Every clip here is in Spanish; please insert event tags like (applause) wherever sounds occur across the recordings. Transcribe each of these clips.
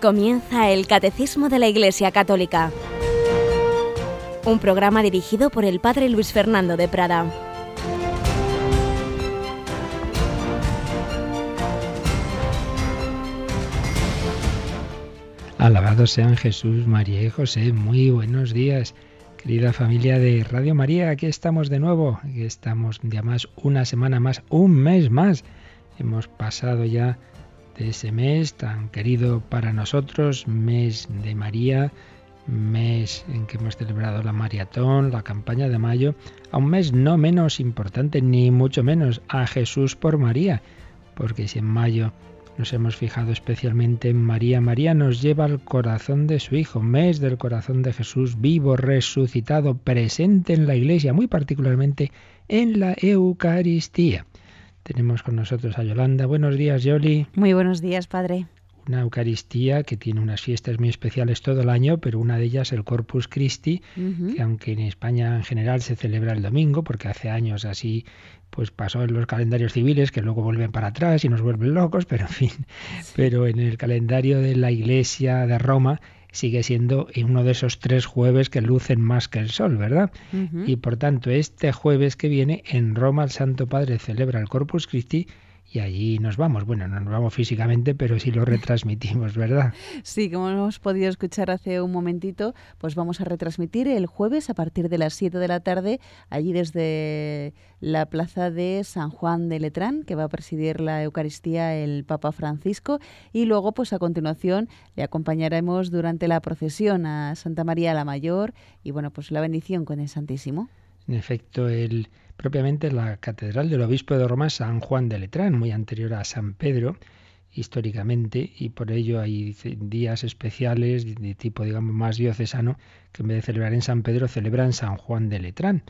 Comienza el Catecismo de la Iglesia Católica, un programa dirigido por el Padre Luis Fernando de Prada. Alabados sean Jesús, María y José. Muy buenos días, querida familia de Radio María. Aquí estamos de nuevo. Estamos ya más una semana más, un mes más. Hemos pasado ya ese mes tan querido para nosotros, mes de María, mes en que hemos celebrado la maratón, la campaña de mayo, a un mes no menos importante, ni mucho menos, a Jesús por María, porque si en mayo nos hemos fijado especialmente en María, María nos lleva al corazón de su Hijo, mes del corazón de Jesús vivo, resucitado, presente en la Iglesia, muy particularmente en la Eucaristía. Tenemos con nosotros a Yolanda. Buenos días, Yoli. Muy buenos días, padre. Una Eucaristía que tiene unas fiestas muy especiales todo el año, pero una de ellas el Corpus Christi, que aunque en España en general se celebra el domingo, porque hace años así pues pasó en los calendarios civiles que luego vuelven para atrás y nos vuelven locos, pero en fin, pero en el calendario de la Iglesia de Roma sigue siendo uno de esos tres jueves que lucen más que el sol, ¿verdad? Y por tanto, este jueves que viene en Roma el Santo Padre celebra el Corpus Christi y allí nos vamos. Bueno, no nos vamos físicamente, pero sí lo retransmitimos, ¿verdad? (laughs) Sí, como hemos podido escuchar hace un momentito, pues vamos a retransmitir el jueves a partir de las 7 de la tarde, allí desde la plaza de San Juan de Letrán, que va a presidir la Eucaristía el Papa Francisco, y luego, pues a continuación, le acompañaremos durante la procesión a Santa María la Mayor y, bueno, pues la bendición con el Santísimo. En efecto, el propiamente la Catedral del Obispo de Roma San Juan de Letrán, muy anterior a San Pedro históricamente, y por ello hay días especiales de tipo, digamos, más diocesano, que en vez de celebrar en San Pedro, celebran San Juan de Letrán.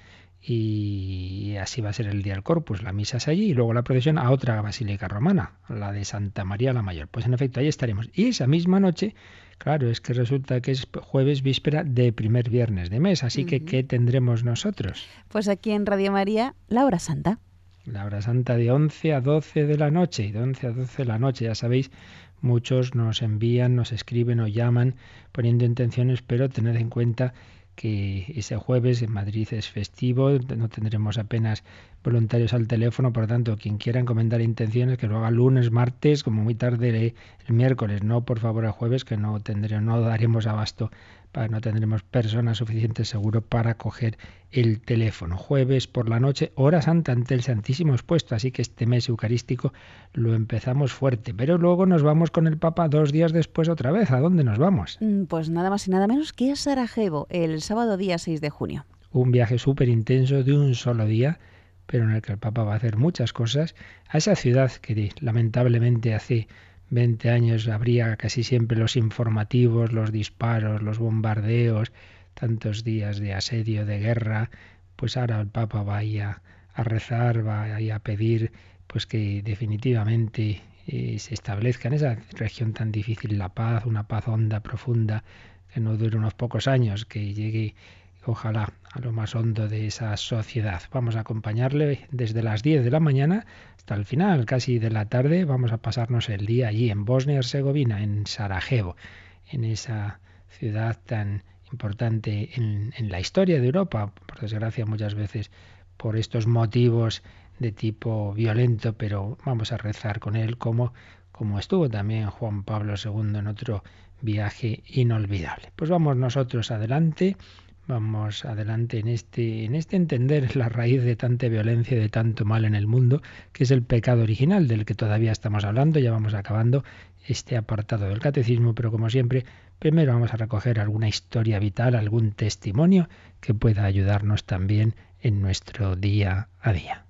Y así va a ser el día del Corpus, la misa es allí y luego la procesión a otra basílica romana, la de Santa María la Mayor. Pues en efecto, ahí estaremos. Y esa misma noche Claro, es que resulta que es jueves víspera de primer viernes de mes, así que ¿qué tendremos nosotros? Pues aquí en Radio María, la hora santa. La hora santa de 11 a 12 de la noche, y de 11 a 12 de la noche, ya sabéis, muchos nos envían, nos escriben o llaman poniendo intenciones, pero tened en cuenta que ese jueves en Madrid es festivo, no tendremos apenas voluntarios al teléfono, por lo tanto, quien quiera encomendar intenciones, que lo haga lunes, martes, como muy tarde el miércoles, no por favor el jueves, que no tendremos, no daremos abasto no tendremos personas suficientes seguro para coger el teléfono. Jueves por la noche, hora santa ante el Santísimo expuesto, así que este mes eucarístico lo empezamos fuerte, pero luego nos vamos con el Papa dos días después otra vez. ¿A dónde nos vamos? Mm, pues nada más y nada menos que a Sarajevo, el sábado día 6 de junio. Un viaje súper intenso de un solo día pero en el que el Papa va a hacer muchas cosas, a esa ciudad que lamentablemente hace 20 años habría casi siempre los informativos, los disparos, los bombardeos, tantos días de asedio, de guerra, pues ahora el Papa va a, rezar, va a, a pedir pues que definitivamente eh, se establezca en esa región tan difícil la paz, una paz honda, profunda, que no dure unos pocos años, que llegue ojalá a lo más hondo de esa sociedad. Vamos a acompañarle desde las 10 de la mañana hasta el final, casi de la tarde. Vamos a pasarnos el día allí en Bosnia y Herzegovina, en Sarajevo, en esa ciudad tan importante en, en la historia de Europa, por desgracia muchas veces por estos motivos de tipo violento, pero vamos a rezar con él como, como estuvo también Juan Pablo II en otro viaje inolvidable. Pues vamos nosotros adelante vamos adelante en este, en este entender la raíz de tanta violencia y de tanto mal en el mundo, que es el pecado original del que todavía estamos hablando, ya vamos acabando este apartado del catecismo, pero como siempre, primero vamos a recoger alguna historia vital, algún testimonio que pueda ayudarnos también en nuestro día a día.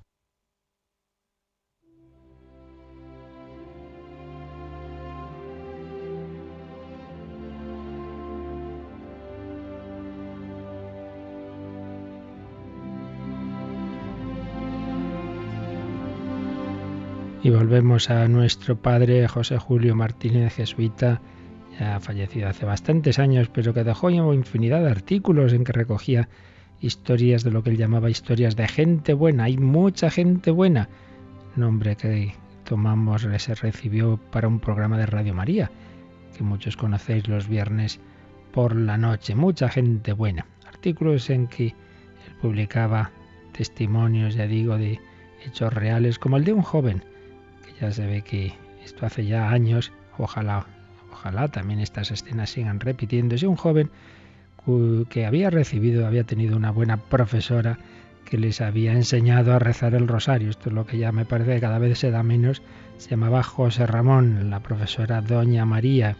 Y volvemos a nuestro padre José Julio Martínez, jesuita, ya fallecido hace bastantes años, pero que dejó infinidad de artículos en que recogía historias de lo que él llamaba historias de gente buena. Hay mucha gente buena. Nombre que tomamos, se recibió para un programa de Radio María que muchos conocéis los viernes por la noche. Mucha gente buena. Artículos en que publicaba testimonios, ya digo, de hechos reales, como el de un joven, ya se ve que esto hace ya años, ojalá, ojalá también estas escenas sigan repitiéndose, un joven que había recibido, había tenido una buena profesora que les había enseñado a rezar el rosario. Esto es lo que ya me parece que cada vez se da menos. Se llamaba José Ramón, la profesora Doña María.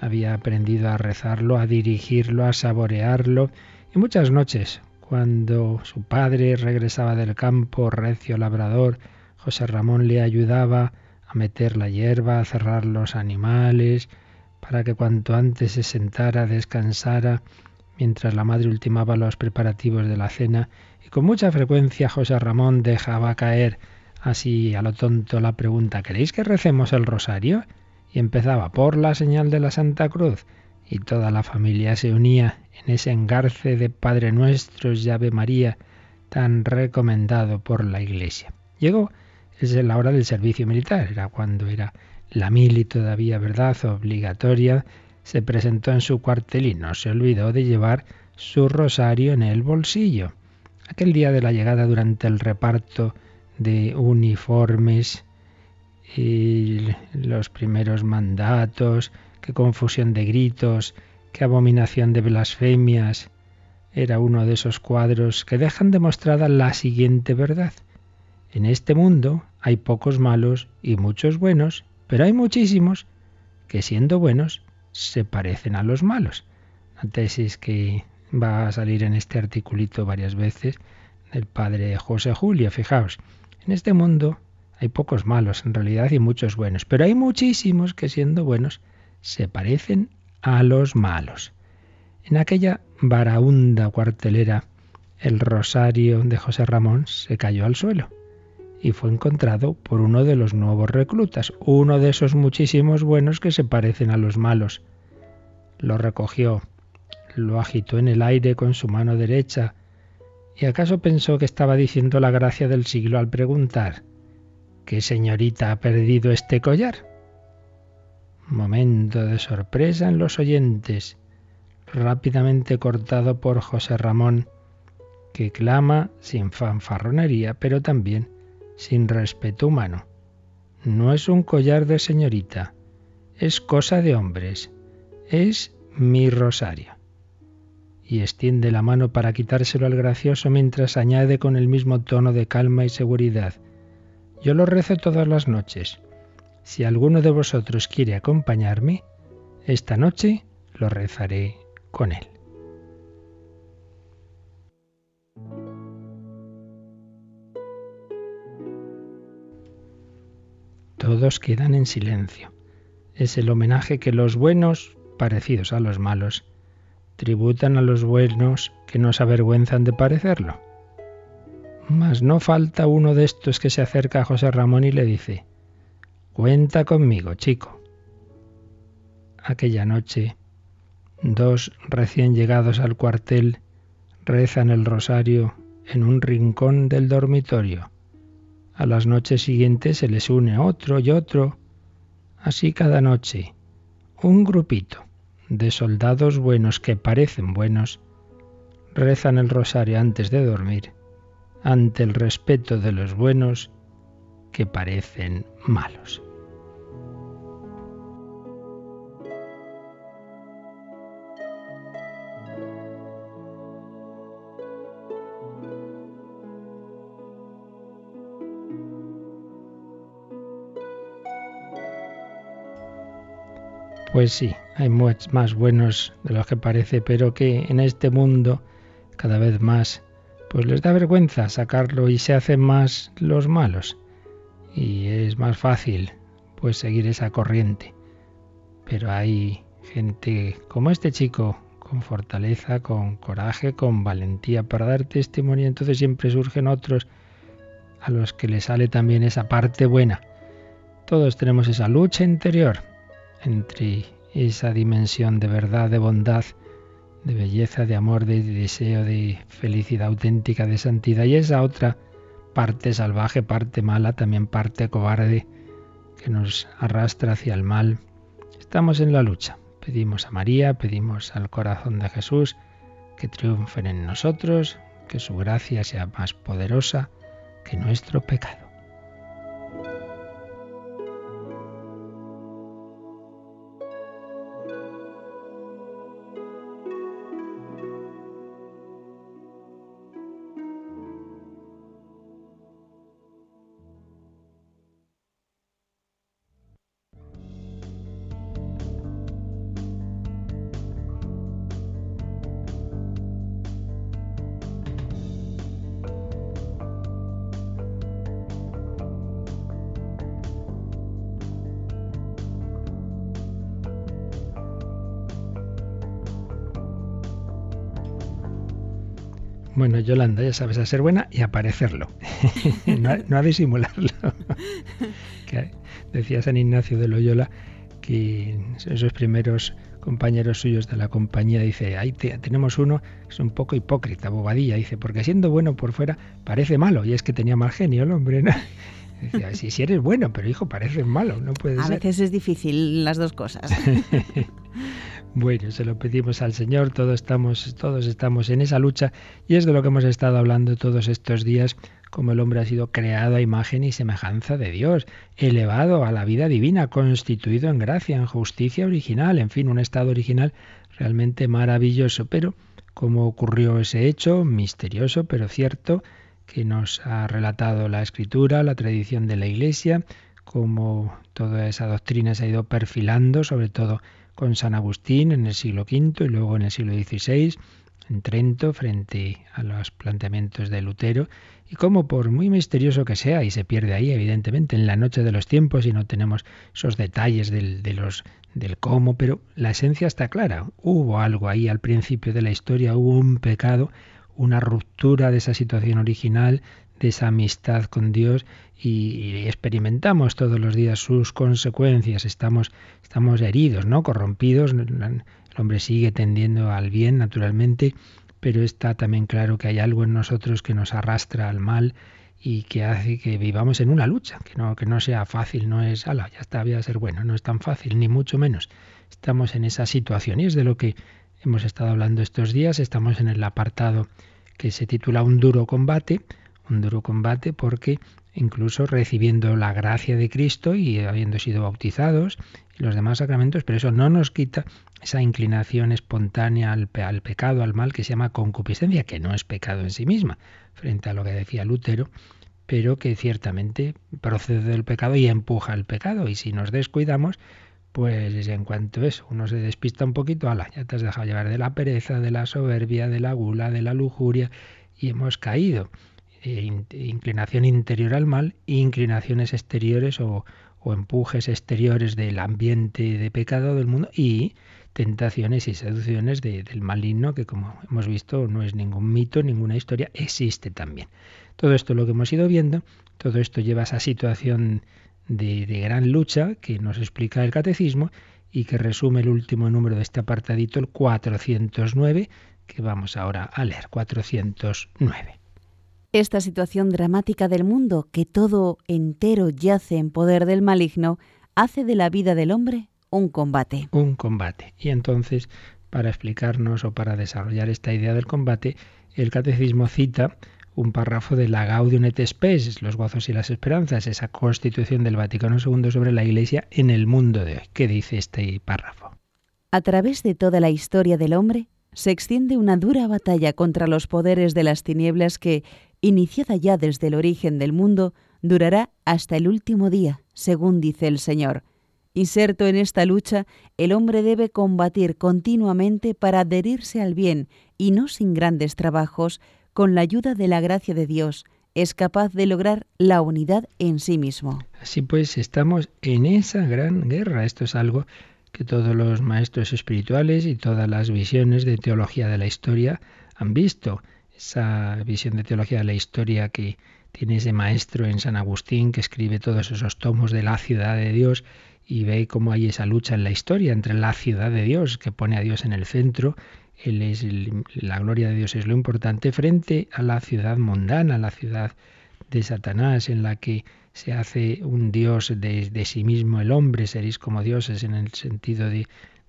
Había aprendido a rezarlo, a dirigirlo, a saborearlo. Y muchas noches, cuando su padre regresaba del campo, recio labrador, José Ramón le ayudaba a meter la hierba, a cerrar los animales, para que cuanto antes se sentara, descansara, mientras la madre ultimaba los preparativos de la cena, y con mucha frecuencia José Ramón dejaba caer así a lo tonto la pregunta ¿Queréis que recemos el rosario? y empezaba por la señal de la Santa Cruz, y toda la familia se unía en ese engarce de Padre Nuestro y Ave María tan recomendado por la Iglesia. Llegó es la hora del servicio militar, era cuando era la mili todavía, ¿verdad?, obligatoria, se presentó en su cuartel y no se olvidó de llevar su rosario en el bolsillo. Aquel día de la llegada durante el reparto de uniformes y los primeros mandatos, qué confusión de gritos, qué abominación de blasfemias. Era uno de esos cuadros que dejan demostrada la siguiente verdad. En este mundo hay pocos malos y muchos buenos, pero hay muchísimos que siendo buenos se parecen a los malos. Una tesis que va a salir en este articulito varias veces del padre José Julio. Fijaos, en este mundo hay pocos malos en realidad y muchos buenos, pero hay muchísimos que siendo buenos se parecen a los malos. En aquella varaunda cuartelera, el rosario de José Ramón se cayó al suelo y fue encontrado por uno de los nuevos reclutas, uno de esos muchísimos buenos que se parecen a los malos. Lo recogió, lo agitó en el aire con su mano derecha, y acaso pensó que estaba diciendo la gracia del siglo al preguntar ¿Qué señorita ha perdido este collar? Momento de sorpresa en los oyentes, rápidamente cortado por José Ramón, que clama sin fanfarronería, pero también sin respeto humano. No es un collar de señorita, es cosa de hombres, es mi rosario. Y extiende la mano para quitárselo al gracioso mientras añade con el mismo tono de calma y seguridad. Yo lo rezo todas las noches. Si alguno de vosotros quiere acompañarme, esta noche lo rezaré con él. Todos quedan en silencio. Es el homenaje que los buenos, parecidos a los malos, tributan a los buenos que no se avergüenzan de parecerlo. Mas no falta uno de estos que se acerca a José Ramón y le dice, Cuenta conmigo, chico. Aquella noche, dos recién llegados al cuartel rezan el rosario en un rincón del dormitorio. A las noches siguientes se les une otro y otro. Así cada noche, un grupito de soldados buenos que parecen buenos rezan el rosario antes de dormir, ante el respeto de los buenos que parecen malos. Pues sí, hay más buenos de los que parece, pero que en este mundo cada vez más pues les da vergüenza sacarlo y se hacen más los malos. Y es más fácil pues seguir esa corriente. Pero hay gente como este chico con fortaleza, con coraje, con valentía para dar testimonio, entonces siempre surgen otros a los que le sale también esa parte buena. Todos tenemos esa lucha interior entre esa dimensión de verdad, de bondad, de belleza, de amor, de deseo, de felicidad auténtica, de santidad, y esa otra parte salvaje, parte mala, también parte cobarde, que nos arrastra hacia el mal. Estamos en la lucha. Pedimos a María, pedimos al corazón de Jesús que triunfen en nosotros, que su gracia sea más poderosa que nuestro pecado. Bueno, Yolanda, ya sabes, a ser buena y a parecerlo, (laughs) no, a, disimularlo. (laughs) decía San Ignacio de Loyola que esos primeros compañeros suyos de la compañía, dice, ahí tenemos uno que es un poco hipócrita, bobadilla, dice, porque siendo bueno por fuera parece malo, y es que tenía mal genio el hombre, ¿no? Decía, si, si eres bueno, pero hijo, pareces malo, no puede ser. A veces es difícil las dos cosas. (laughs) Bueno, se lo pedimos al Señor, todos estamos, todos estamos en esa lucha y es de lo que hemos estado hablando todos estos días, como el hombre ha sido creado a imagen y semejanza de Dios, elevado a la vida divina, constituido en gracia, en justicia original, en fin, un estado original realmente maravilloso. Pero, como ocurrió ese hecho, misterioso pero cierto, que nos ha relatado la Escritura, la tradición de la Iglesia, como toda esa doctrina se ha ido perfilando, sobre todo con San Agustín en el siglo V y luego en el siglo XVI en Trento frente a los planteamientos de Lutero y como por muy misterioso que sea y se pierde ahí evidentemente en la noche de los tiempos y no tenemos esos detalles del, de los, del cómo, pero la esencia está clara. Hubo algo ahí al principio de la historia, hubo un pecado, una ruptura de esa situación original, de esa amistad con Dios y, experimentamos todos los días sus consecuencias. Estamos, estamos heridos, ¿no? Corrompidos. El hombre sigue tendiendo al bien, naturalmente, pero está también claro que hay algo en nosotros que nos arrastra al mal y que hace que vivamos en una lucha, que no, que no sea fácil, no es, ala, ya está, voy a ser bueno, no es tan fácil, ni mucho menos. Estamos en esa situación y es de lo que hemos estado hablando estos días, estamos en el apartado que se titula Un duro combate, un duro combate porque incluso recibiendo la gracia de Cristo y habiendo sido bautizados y los demás sacramentos, pero eso no nos quita esa inclinación espontánea al, al, pecado, al mal, que se llama concupiscencia, que no es pecado en sí misma, frente a lo que decía Lutero, pero que ciertamente procede del pecado y empuja al pecado. Y si nos descuidamos, pues en cuanto eso, uno se despista un poquito, ala, ya te has dejado llevar de la pereza, de la soberbia, de la gula, de la lujuria, y hemos caído. Eh, inclinación interior al mal e inclinaciones exteriores o, empujes exteriores del ambiente de pecado del mundo y tentaciones y seducciones del maligno que como hemos visto no es ningún mito, ninguna historia, existe también. Todo esto lo que hemos ido viendo, todo esto lleva a esa situación de, de gran lucha que nos explica el catecismo y que resume el último número de este apartadito, el 409, que vamos ahora a leer, 409. Esta situación dramática del mundo, que todo entero yace en poder del maligno, hace de la vida del hombre un combate. Un combate. Y entonces, para explicarnos o para desarrollar esta idea del combate, el catecismo cita un párrafo de la Gaudium et Spes, los gozos y las esperanzas, esa constitución del Vaticano II sobre la Iglesia en el mundo de hoy. ¿Qué dice este párrafo? A través de toda la historia del hombre se extiende una dura batalla contra los poderes de las tinieblas que, iniciada ya desde el origen del mundo, durará hasta el último día, según dice el Señor. Inserto en esta lucha, el hombre debe combatir continuamente para adherirse al bien y no sin grandes trabajos, con la ayuda de la gracia de Dios, es capaz de lograr la unidad en sí mismo. Así pues, estamos en esa gran guerra. Esto es algo que todos los maestros espirituales y todas las visiones de teología de la historia han visto esa visión de teología de la historia que tiene ese maestro en San Agustín que escribe todos esos tomos de la ciudad de Dios y ve cómo hay esa lucha en la historia entre la ciudad de Dios que pone a Dios en el centro, él es la gloria de Dios es lo importante frente a la ciudad mundana, la ciudad de Satanás en la que se hace un Dios de, sí mismo el hombre, seréis como dioses en el sentido de,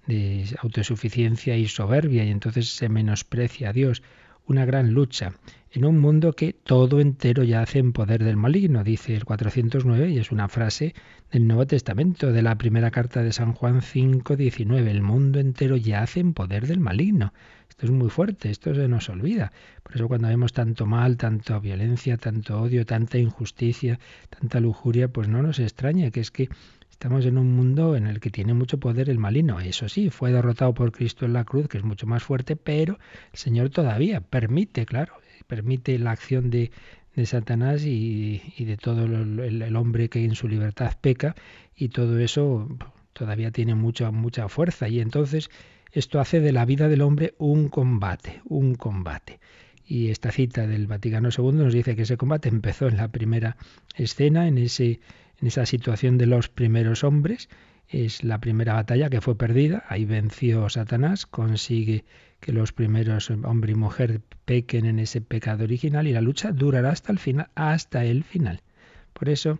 de autosuficiencia y soberbia, y entonces se menosprecia a Dios. Una gran lucha en un mundo que todo entero yace en poder del maligno, dice el 409, y es una frase del Nuevo Testamento, de la primera carta de San Juan 5.19. El mundo entero yace en poder del maligno. Esto es muy fuerte, esto se nos olvida. Por eso cuando vemos tanto mal, tanta violencia, tanto odio, tanta injusticia, tanta lujuria, pues no nos extraña que es que estamos en un mundo en el que tiene mucho poder el maligno. Eso sí, fue derrotado por Cristo en la cruz, que es mucho más fuerte, pero el Señor todavía permite, claro, permite la acción de, de Satanás y, de todo el, hombre que en su libertad peca y todo eso todavía tiene mucha, mucha fuerza y entonces esto hace de la vida del hombre un combate, un combate. Y esta cita del Vaticano II nos dice que ese combate empezó en la primera escena, en, ese, en esa situación de los primeros hombres, es la primera batalla que fue perdida, ahí venció Satanás, consigue que los primeros hombre y mujer pequen en ese pecado original y la lucha durará hasta el final, hasta el final. Por eso,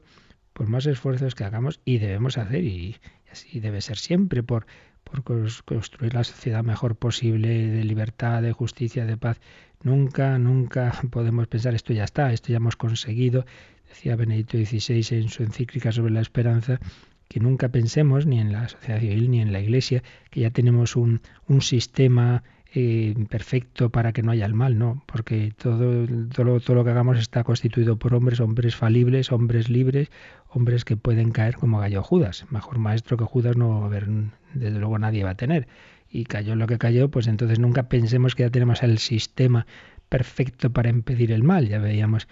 por más esfuerzos que hagamos y debemos hacer y así debe ser siempre por por construir la sociedad mejor posible de libertad, de justicia, de paz. Nunca, nunca (laughs) podemos pensar esto ya está, esto ya hemos conseguido. Decía Benedicto XVI en su encíclica sobre la esperanza que nunca pensemos, ni en la sociedad civil ni en la Iglesia, que ya tenemos un, un sistema eh, perfecto para que no haya el mal, no, porque todo, todo, todo lo que hagamos está constituido por hombres, hombres falibles, hombres libres, hombres que pueden caer como gallo Judas. Mejor maestro que Judas no va a haber, desde luego nadie va a tener. Y cayó lo que cayó, pues entonces nunca pensemos que ya tenemos el sistema perfecto para impedir el mal. Ya veíamos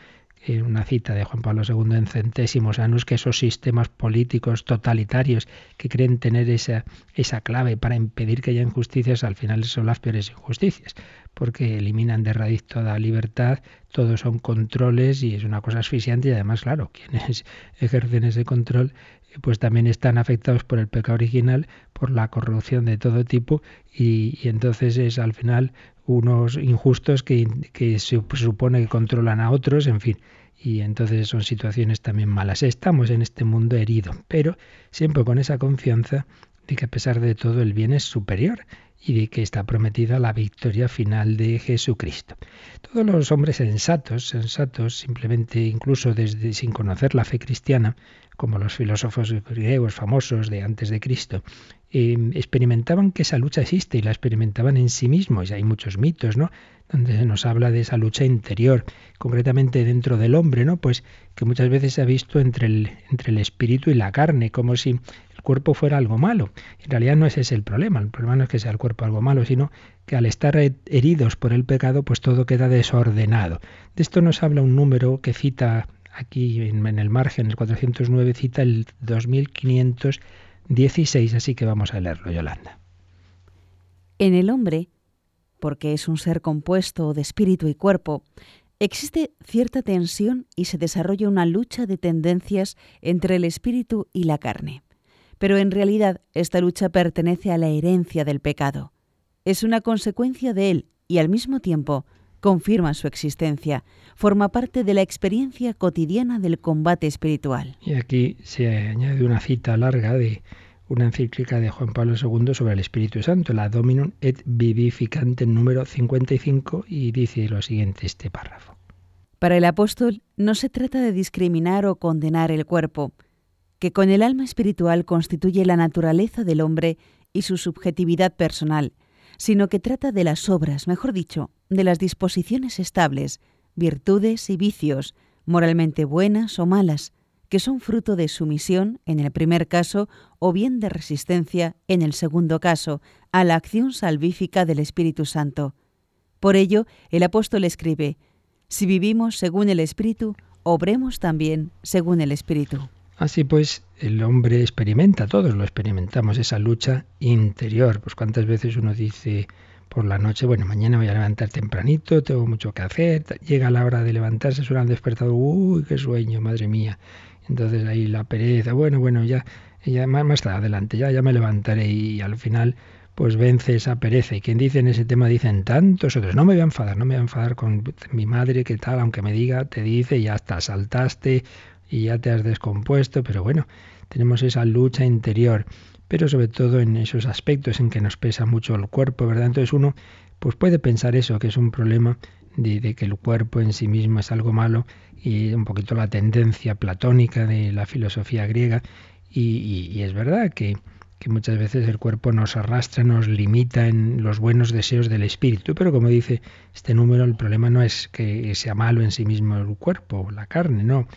una cita de Juan Pablo II en Centésimos Anus, que esos sistemas políticos totalitarios que creen tener esa, esa clave para impedir que haya injusticias, al final son las peores injusticias, porque eliminan de raíz toda libertad, todos son controles y es una cosa asfixiante y además, claro, quienes (laughs) ejercen ese control pues también están afectados por el pecado original, por la corrupción de todo tipo y, y entonces es al final unos injustos que, se supone que controlan a otros, en fin. Y entonces son situaciones también malas. Estamos en este mundo herido, pero siempre con esa confianza de que a pesar de todo el bien es superior y de que está prometida la victoria final de Jesucristo. Todos los hombres sensatos, sensatos, simplemente incluso desde sin conocer la fe cristiana, como los filósofos griegos famosos de antes de Cristo, eh, experimentaban que esa lucha existe y la experimentaban en sí mismos. Y hay muchos mitos, ¿no? Donde se nos habla de esa lucha interior, concretamente dentro del hombre, ¿no? Pues que muchas veces se ha visto entre el, entre el espíritu y la carne, como si el cuerpo fuera algo malo. En realidad no ese es el problema. El problema no es que sea el cuerpo algo malo, sino que al estar heridos por el pecado, pues todo queda desordenado. De esto nos habla un número que cita aquí en, el margen, el 409 cita el 2516, así que vamos a leerlo, Yolanda. En el hombre, porque es un ser compuesto de espíritu y cuerpo, existe cierta tensión y se desarrolla una lucha de tendencias entre el espíritu y la carne. Pero en realidad esta lucha pertenece a la herencia del pecado. Es una consecuencia de él y al mismo tiempo confirma su existencia, forma parte de la experiencia cotidiana del combate espiritual. Y aquí se añade una cita larga de una encíclica de Juan Pablo II sobre el Espíritu Santo, la Dominum et Vivificante número 55, y dice lo siguiente este párrafo. Para el apóstol no se trata de discriminar o condenar el cuerpo, que con el alma espiritual constituye la naturaleza del hombre y su subjetividad personal, sino que trata de las obras, mejor dicho, de las disposiciones estables, virtudes y vicios, moralmente buenas o malas, que son fruto de sumisión, en el primer caso, o bien de resistencia, en el segundo caso, a la acción salvífica del Espíritu Santo. Por ello, el apóstol escribe, Si vivimos según el Espíritu, obremos también según el Espíritu. Así pues, el hombre experimenta, todos lo experimentamos, esa lucha interior. Pues cuántas veces uno dice por la noche, bueno, mañana voy a levantar tempranito, tengo mucho que hacer, llega la hora de levantarse, suena el uy, qué sueño, madre mía. Entonces ahí la pereza, bueno, bueno, ya, ya más, más adelante, ya, ya me levantaré y al final pues vence esa pereza. Y quien dice en ese tema dicen tantos otros, no me voy a enfadar, no me voy a enfadar con mi madre, que tal, aunque me diga, te dice, ya está, saltaste, y ya te has descompuesto, pero bueno, tenemos esa lucha interior, pero sobre todo en esos aspectos en que nos pesa mucho el cuerpo, ¿verdad? Entonces uno pues puede pensar eso, que es un problema de, que el cuerpo en sí mismo es algo malo y un poquito la tendencia platónica de la filosofía griega y, es verdad que, que muchas veces el cuerpo nos arrastra, nos limita en los buenos deseos del espíritu, pero como dice este número, el problema no es que sea malo en sí mismo el cuerpo, la carne, no.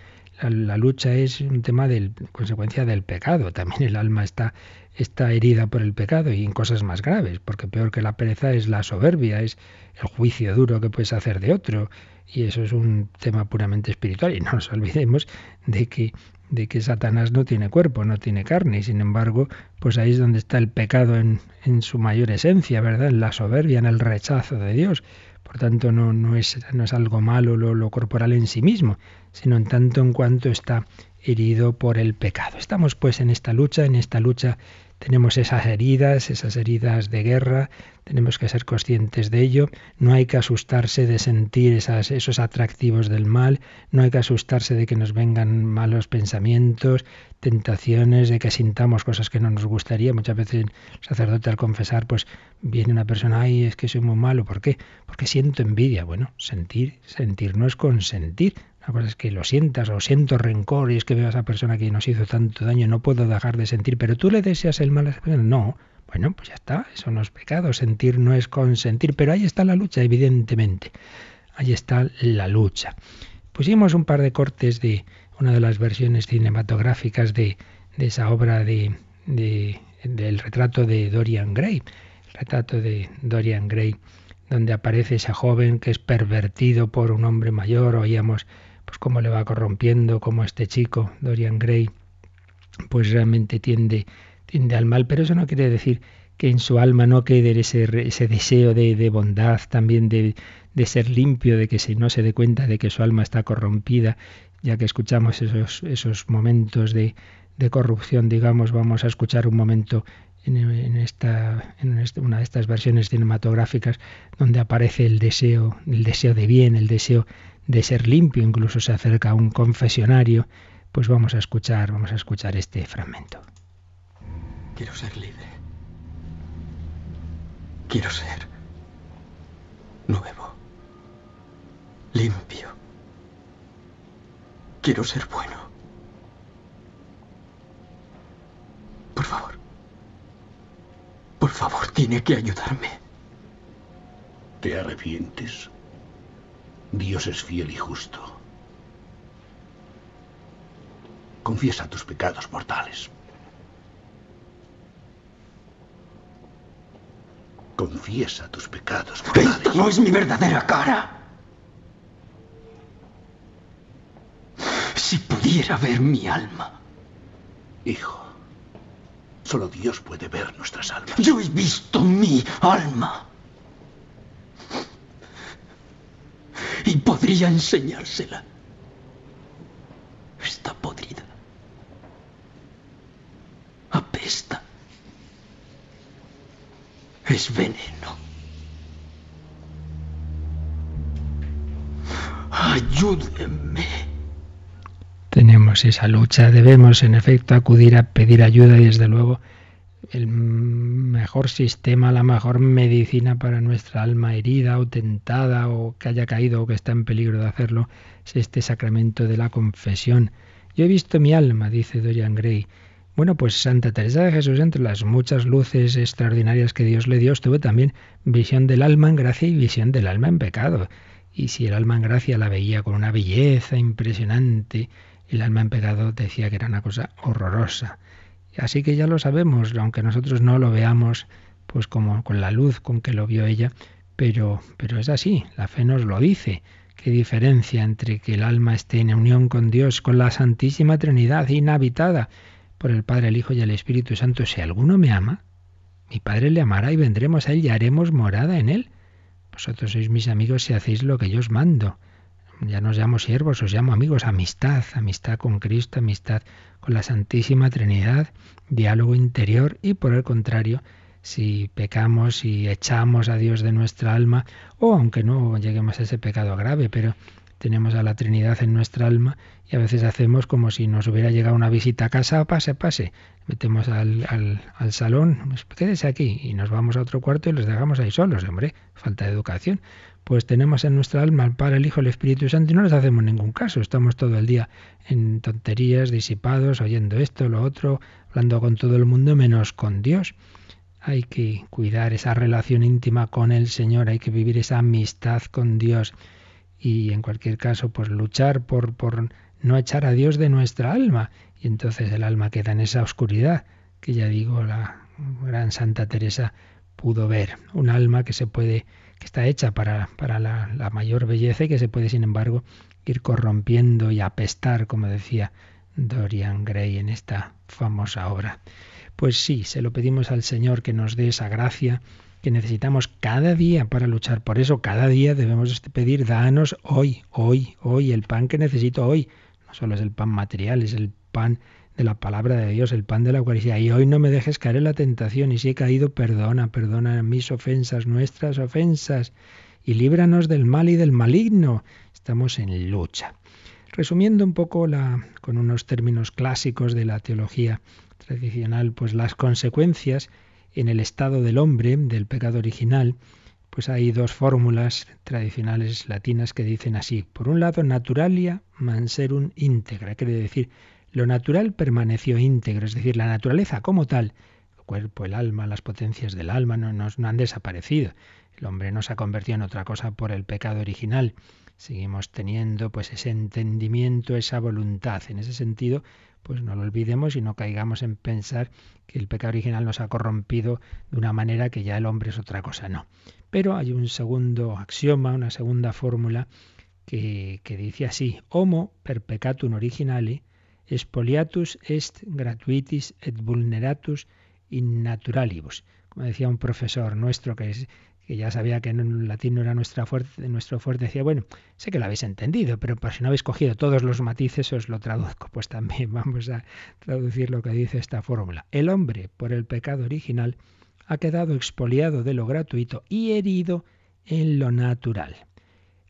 La, lucha es un tema de consecuencia del pecado. También el alma está, está herida por el pecado y en cosas más graves, porque peor que la pereza es la soberbia, es el juicio duro que puedes hacer de otro, y eso es un tema puramente espiritual. Y no nos olvidemos de que de que Satanás no tiene cuerpo, no tiene carne, y sin embargo, pues ahí es donde está el pecado en, en su mayor esencia, ¿verdad? En la soberbia, en el rechazo de Dios. Por tanto, no, no, es, no es algo malo lo, lo corporal en sí mismo, sino en tanto en cuanto está herido por el pecado. Estamos pues en esta lucha, en esta lucha tenemos esas heridas, esas heridas de guerra, tenemos que ser conscientes de ello, no hay que asustarse de sentir esas, esos atractivos del mal, no hay que asustarse de que nos vengan malos pensamientos, tentaciones, de que sintamos cosas que no nos gustaría. Muchas veces el sacerdote al confesar, pues viene una persona, ay, es que soy muy malo, ¿por qué? Porque siento envidia. Bueno, sentir, sentir no es consentir. La cosa es que lo sientas o siento rencor y es que veo a esa persona que nos hizo tanto daño, no puedo dejar de sentir, pero tú le deseas el mal a esa persona. No, bueno, pues ya está, eso no es pecado, sentir no es consentir, pero ahí está la lucha, evidentemente. Ahí está la lucha. Pusimos un par de cortes de una de las versiones cinematográficas de, esa obra de, del retrato de Dorian Gray, el retrato de Dorian Gray, donde aparece ese joven que es pervertido por un hombre mayor, oíamos pues cómo le va corrompiendo, cómo este chico, Dorian Gray, pues realmente tiende, tiende al mal, pero eso no quiere decir que en su alma no quede ese, ese deseo de, bondad, también de, de, ser limpio, de que si no se dé cuenta de que su alma está corrompida, ya que escuchamos esos, esos momentos de, corrupción, digamos, vamos a escuchar un momento en, esta, en una de estas versiones cinematográficas donde aparece el deseo, el deseo de bien, el deseo de ser limpio, incluso se acerca a un confesionario, pues vamos a escuchar, vamos a escuchar este fragmento. Quiero ser libre. Quiero ser nuevo, limpio. Quiero ser bueno. Por favor. Por favor, tiene que ayudarme. ¿Te arrepientes? Dios es fiel y justo. Confiesa tus pecados mortales. Confiesa tus pecados mortales. Esto no es mi verdadera cara. Si pudiera ver mi alma. Hijo, solo Dios puede ver nuestras almas. Yo he visto mi alma. Podría enseñársela. Está podrida. Apesta. Es veneno. Ayúdenme. Tenemos esa lucha, debemos en efecto acudir a pedir ayuda y desde luego el mejor sistema, la mejor medicina para nuestra alma herida o tentada o que haya caído o que está en peligro de hacerlo es este sacramento de la confesión. Yo he visto mi alma, dice Dorian Gray. Bueno, pues Santa Teresa de Jesús, entre las muchas luces extraordinarias que Dios le dio, tuvo también visión del alma en gracia y visión del alma en pecado. Y si el alma en gracia la veía con una belleza impresionante, el alma en pecado decía que era una cosa horrorosa. Así que ya lo sabemos, aunque nosotros no lo veamos pues como con la luz con que lo vio ella, pero, pero es así, la fe nos lo dice. Qué diferencia entre que el alma esté en unión con Dios, con la Santísima Trinidad, inhabitada por el Padre, el Hijo y el Espíritu Santo. Si alguno me ama, mi Padre le amará y vendremos a él y haremos morada en él. Vosotros sois mis amigos si hacéis lo que yo os mando. Ya no os llamo siervos, os llamo amigos, amistad, amistad con Cristo, amistad con la Santísima Trinidad, diálogo interior. Y por el contrario, si pecamos y echamos a Dios de nuestra alma, o aunque no lleguemos a ese pecado grave, pero tenemos a la Trinidad en nuestra alma y a veces hacemos como si nos hubiera llegado una visita a casa, pase, pase, metemos al, al, al salón, pues quédese aquí y nos vamos a otro cuarto y les dejamos ahí solos, hombre, falta de educación. Pues tenemos en nuestra alma al Padre, el Hijo, el Espíritu Santo y no les hacemos ningún caso, estamos todo el día en tonterías, disipados, oyendo esto, lo otro, hablando con todo el mundo menos con Dios. Hay que cuidar esa relación íntima con el Señor, hay que vivir esa amistad con Dios y en cualquier caso pues luchar por, por no echar a Dios de nuestra alma. Y entonces el alma queda en esa oscuridad que ya digo la gran Santa Teresa pudo ver, un alma que se puede que está hecha para, para la, la mayor belleza y que se puede sin embargo ir corrompiendo y apestar como decía Dorian Gray en esta famosa obra. Pues sí, se lo pedimos al Señor que nos dé esa gracia que necesitamos cada día para luchar. Por eso cada día debemos pedir, danos hoy, hoy, hoy, el pan que necesito hoy. No solo es el pan material, es el pan de la palabra de Dios, el pan de la Eucaristía. Y hoy no me dejes caer en la tentación, y si he caído, perdona, perdona mis ofensas, nuestras ofensas, y líbranos del mal y del maligno. Estamos en lucha. Resumiendo un poco la, con unos términos clásicos de la teología tradicional, pues las consecuencias en el estado del hombre, del pecado original, pues hay dos fórmulas tradicionales latinas que dicen así. Por un lado, naturalia manserum íntegra, quiere decir, lo natural permaneció íntegro, es decir, la naturaleza como tal, el cuerpo, el alma, las potencias del alma no, han desaparecido. El hombre no se ha convertido en otra cosa por el pecado original. Seguimos teniendo pues ese entendimiento, esa voluntad. En ese sentido, pues no lo olvidemos y no caigamos en pensar que el pecado original nos ha corrompido de una manera que ya el hombre es otra cosa, no. Pero hay un segundo axioma, una segunda fórmula que, que dice así, homo per peccatum originale expoliatus est gratuitis et vulneratus in naturalibus. Como decía un profesor nuestro que es que ya sabía que en latín no era nuestra fuerte, nuestro fuerte, decía, bueno, sé que lo habéis entendido, pero por si no habéis cogido todos los matices, os lo traduzco. (laughs) Pues también vamos a traducir lo que dice esta fórmula. El hombre, por el pecado original, ha quedado expoliado de lo gratuito y herido en lo natural.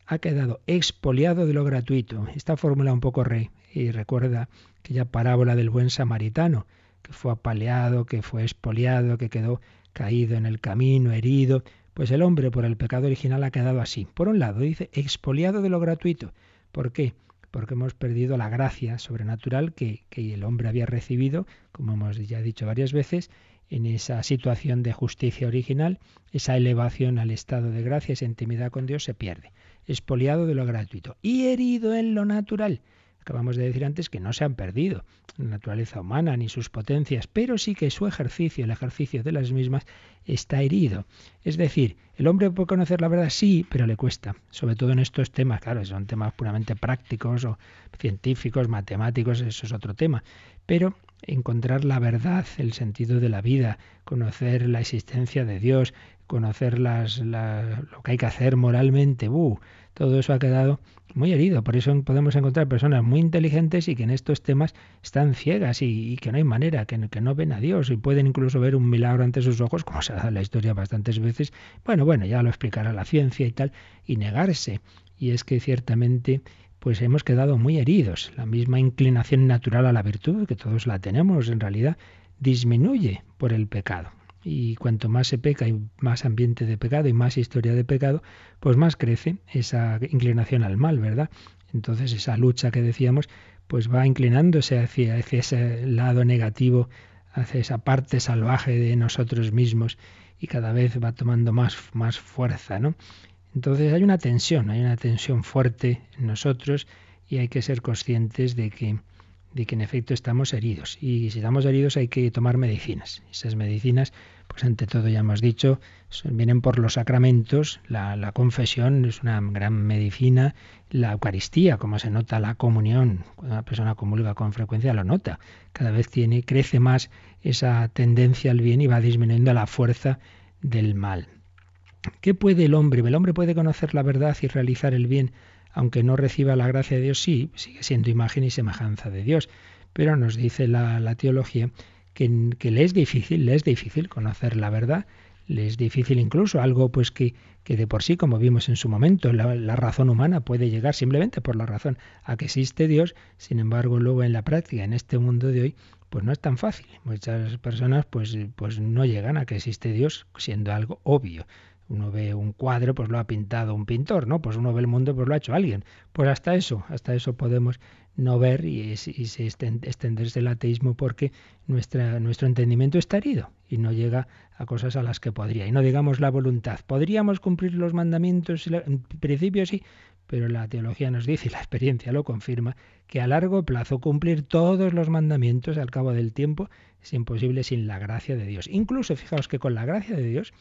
Ha quedado expoliado de lo gratuito. Esta fórmula un poco rey y recuerda aquella parábola del buen samaritano, que fue apaleado, que fue expoliado, que quedó caído en el camino, herido. Pues el hombre por el pecado original ha quedado así. Por un lado, dice, expoliado de lo gratuito. ¿Por qué? Porque hemos perdido la gracia sobrenatural que, que el hombre había recibido, como hemos ya dicho varias veces, en esa situación de justicia original, esa elevación al estado de gracia, esa intimidad con Dios se pierde. Expoliado de lo gratuito y herido en lo natural. Acabamos de decir antes que no se han perdido la naturaleza humana ni sus potencias, pero sí que su ejercicio, el ejercicio de las mismas, está herido. Es decir, el hombre puede conocer la verdad, sí, pero le cuesta, sobre todo en estos temas, claro, son temas puramente prácticos o científicos, matemáticos, eso es otro tema, pero encontrar la verdad, el sentido de la vida, conocer la existencia de Dios, conocer las, la, lo que hay que hacer moralmente, uh, todo eso ha quedado muy herido. Por eso podemos encontrar personas muy inteligentes y que en estos temas están ciegas y, que no hay manera, que, que, no ven a Dios y pueden incluso ver un milagro ante sus ojos, como se ha dado en la historia bastantes veces. Bueno, bueno, ya lo explicará la ciencia y tal, y negarse. Y es que ciertamente pues hemos quedado muy heridos. La misma inclinación natural a la virtud, que todos la tenemos en realidad, disminuye por el pecado. Y cuanto más se peca y más ambiente de pecado y más historia de pecado, pues más crece esa inclinación al mal, ¿verdad? Entonces esa lucha que decíamos, pues va inclinándose hacia, hacia ese lado negativo, hacia esa parte salvaje de nosotros mismos y cada vez va tomando más, más fuerza, ¿no? Entonces hay una tensión, hay una tensión fuerte en nosotros y hay que ser conscientes de que, de que en efecto estamos heridos. Y si estamos heridos hay que tomar medicinas. Esas medicinas, pues ante todo ya hemos dicho, vienen por los sacramentos. La, confesión es una gran medicina. La Eucaristía, como se nota la comunión, cuando una persona comulga con frecuencia lo nota. Cada vez tiene, crece más esa tendencia al bien y va disminuyendo la fuerza del mal. ¿Qué puede el hombre? El hombre puede conocer la verdad y realizar el bien, aunque no reciba la gracia de Dios, sí, sigue siendo imagen y semejanza de Dios. Pero nos dice la, teología que, que, le es difícil, le es difícil conocer la verdad, le es difícil incluso algo pues que, que de por sí, como vimos en su momento, la, la, razón humana puede llegar simplemente por la razón a que existe Dios, sin embargo luego en la práctica, en este mundo de hoy, pues no es tan fácil. Muchas personas pues, pues no llegan a que existe Dios siendo algo obvio. Uno ve un cuadro, pues lo ha pintado un pintor, ¿no? Pues uno ve el mundo, pues lo ha hecho alguien. Pues hasta eso, hasta eso podemos no ver y, y se extenderse el ateísmo porque nuestra, nuestro entendimiento está herido y no llega a cosas a las que podría. Y no digamos la voluntad. ¿Podríamos cumplir los mandamientos? En principio sí, pero la teología nos dice, y la experiencia lo confirma, que a largo plazo cumplir todos los mandamientos al cabo del tiempo es imposible sin la gracia de Dios. Incluso, fijaos que con la gracia de Dios,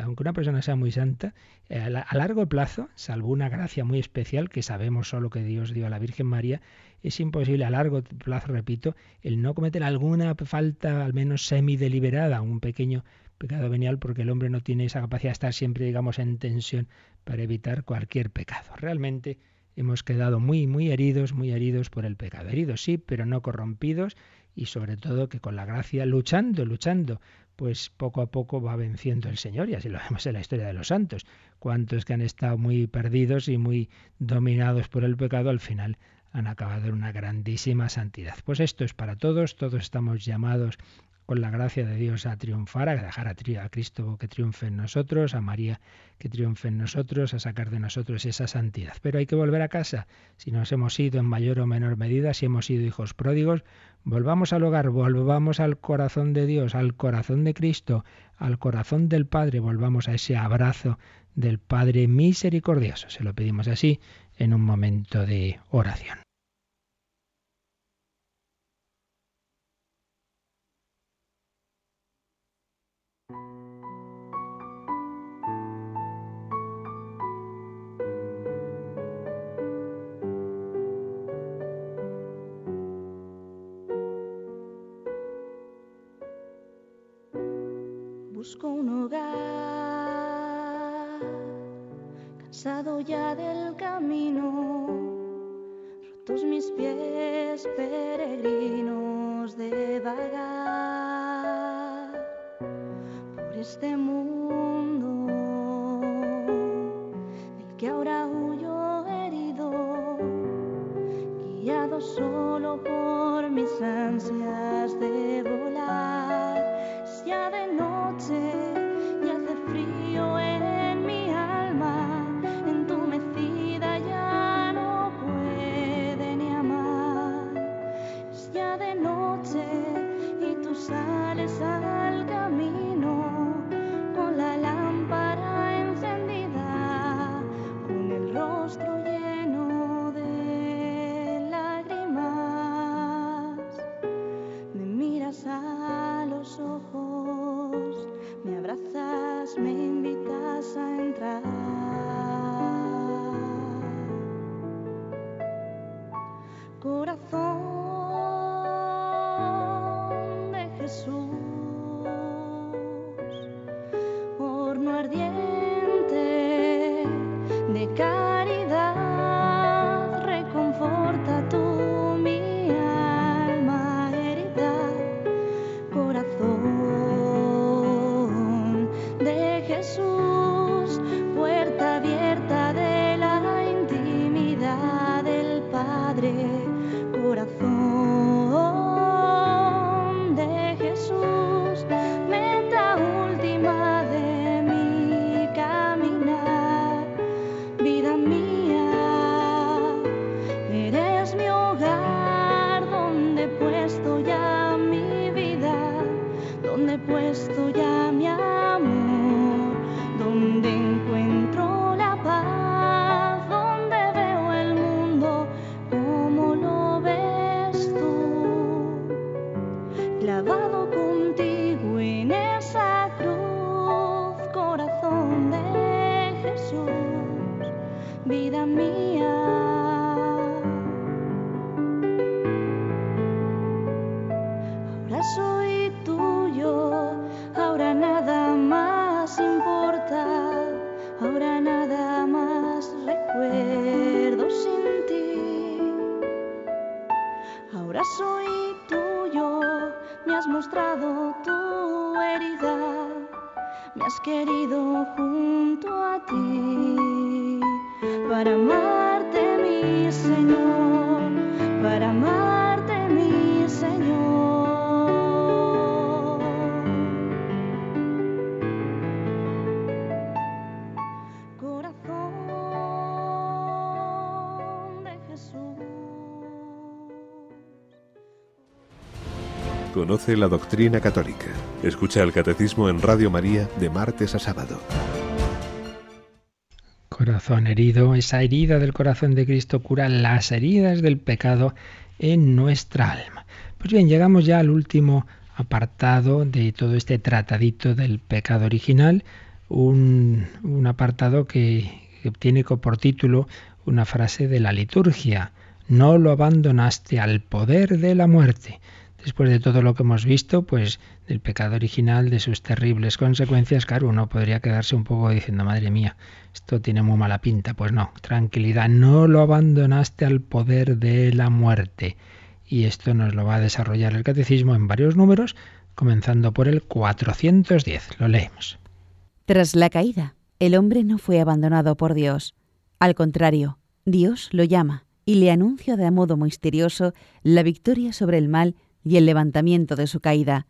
aunque una persona sea muy santa, eh, a largo plazo, salvo una gracia muy especial que sabemos solo que Dios dio a la Virgen María, es imposible a largo plazo, repito, el no cometer alguna falta al menos semi-deliberada, un pequeño pecado venial, porque el hombre no tiene esa capacidad de estar siempre, digamos, en tensión para evitar cualquier pecado. Realmente hemos quedado muy, muy heridos, muy heridos por el pecado. Heridos sí, pero no corrompidos y sobre todo que con la gracia luchando, luchando, pues poco a poco va venciendo el Señor y así lo vemos en la historia de los santos. Cuantos que han estado muy perdidos y muy dominados por el pecado al final han acabado en una grandísima santidad. Pues esto es para todos, todos estamos llamados con la gracia de Dios a triunfar, a dejar a, Cristo que triunfe en nosotros, a María que triunfe en nosotros, a sacar de nosotros esa santidad. Pero hay que volver a casa. Si nos hemos ido en mayor o menor medida, si hemos sido hijos pródigos, volvamos al hogar, volvamos al corazón de Dios, al corazón de Cristo, al corazón del Padre, volvamos a ese abrazo del Padre misericordioso. Se lo pedimos así en un momento de oración. Busco un hogar, cansado ya del camino, rotos mis pies peregrinos de vagar por este mundo del que ahora huyo herido, guiado solo por mis ansias de volar, mostrado tu herida, me has querido junto a ti. Para amarte, mi Señor, para amarte, mi Señor. Conoce la doctrina católica. Escucha el catecismo en Radio María de martes a sábado. Corazón herido, esa herida del corazón de Cristo cura las heridas del pecado en nuestra alma. Pues bien, llegamos ya al último apartado de todo este tratadito del pecado original, un, un apartado que, que tiene por título una frase de la liturgia, no lo abandonaste al poder de la muerte. Después de todo lo que hemos visto, pues del pecado original, de sus terribles consecuencias, claro, uno podría quedarse un poco diciendo, madre mía, esto tiene muy mala pinta. Pues no, tranquilidad, no lo abandonaste al poder de la muerte. Y esto nos lo va a desarrollar el catecismo en varios números, comenzando por el 410. Lo leemos. Tras la caída, el hombre no fue abandonado por Dios. Al contrario, Dios lo llama y le anuncia de modo misterioso la victoria sobre el mal y el levantamiento de su caída.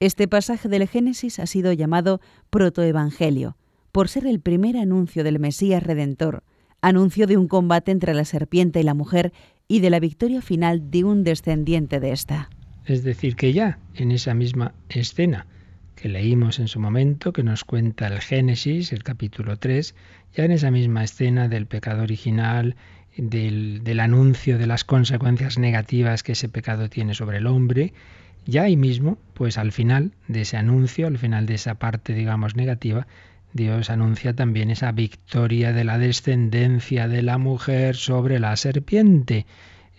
Este pasaje del Génesis ha sido llamado protoevangelio, por ser el primer anuncio del Mesías Redentor, anuncio de un combate entre la serpiente y la mujer y de la victoria final de un descendiente de ésta. Es decir, que ya en esa misma escena que leímos en su momento, que nos cuenta el Génesis, el capítulo 3, ya en esa misma escena del pecado original, del, anuncio de las consecuencias negativas que ese pecado tiene sobre el hombre, ya ahí mismo, pues al final de ese anuncio, al final de esa parte, digamos, negativa, Dios anuncia también esa victoria de la descendencia de la mujer sobre la serpiente.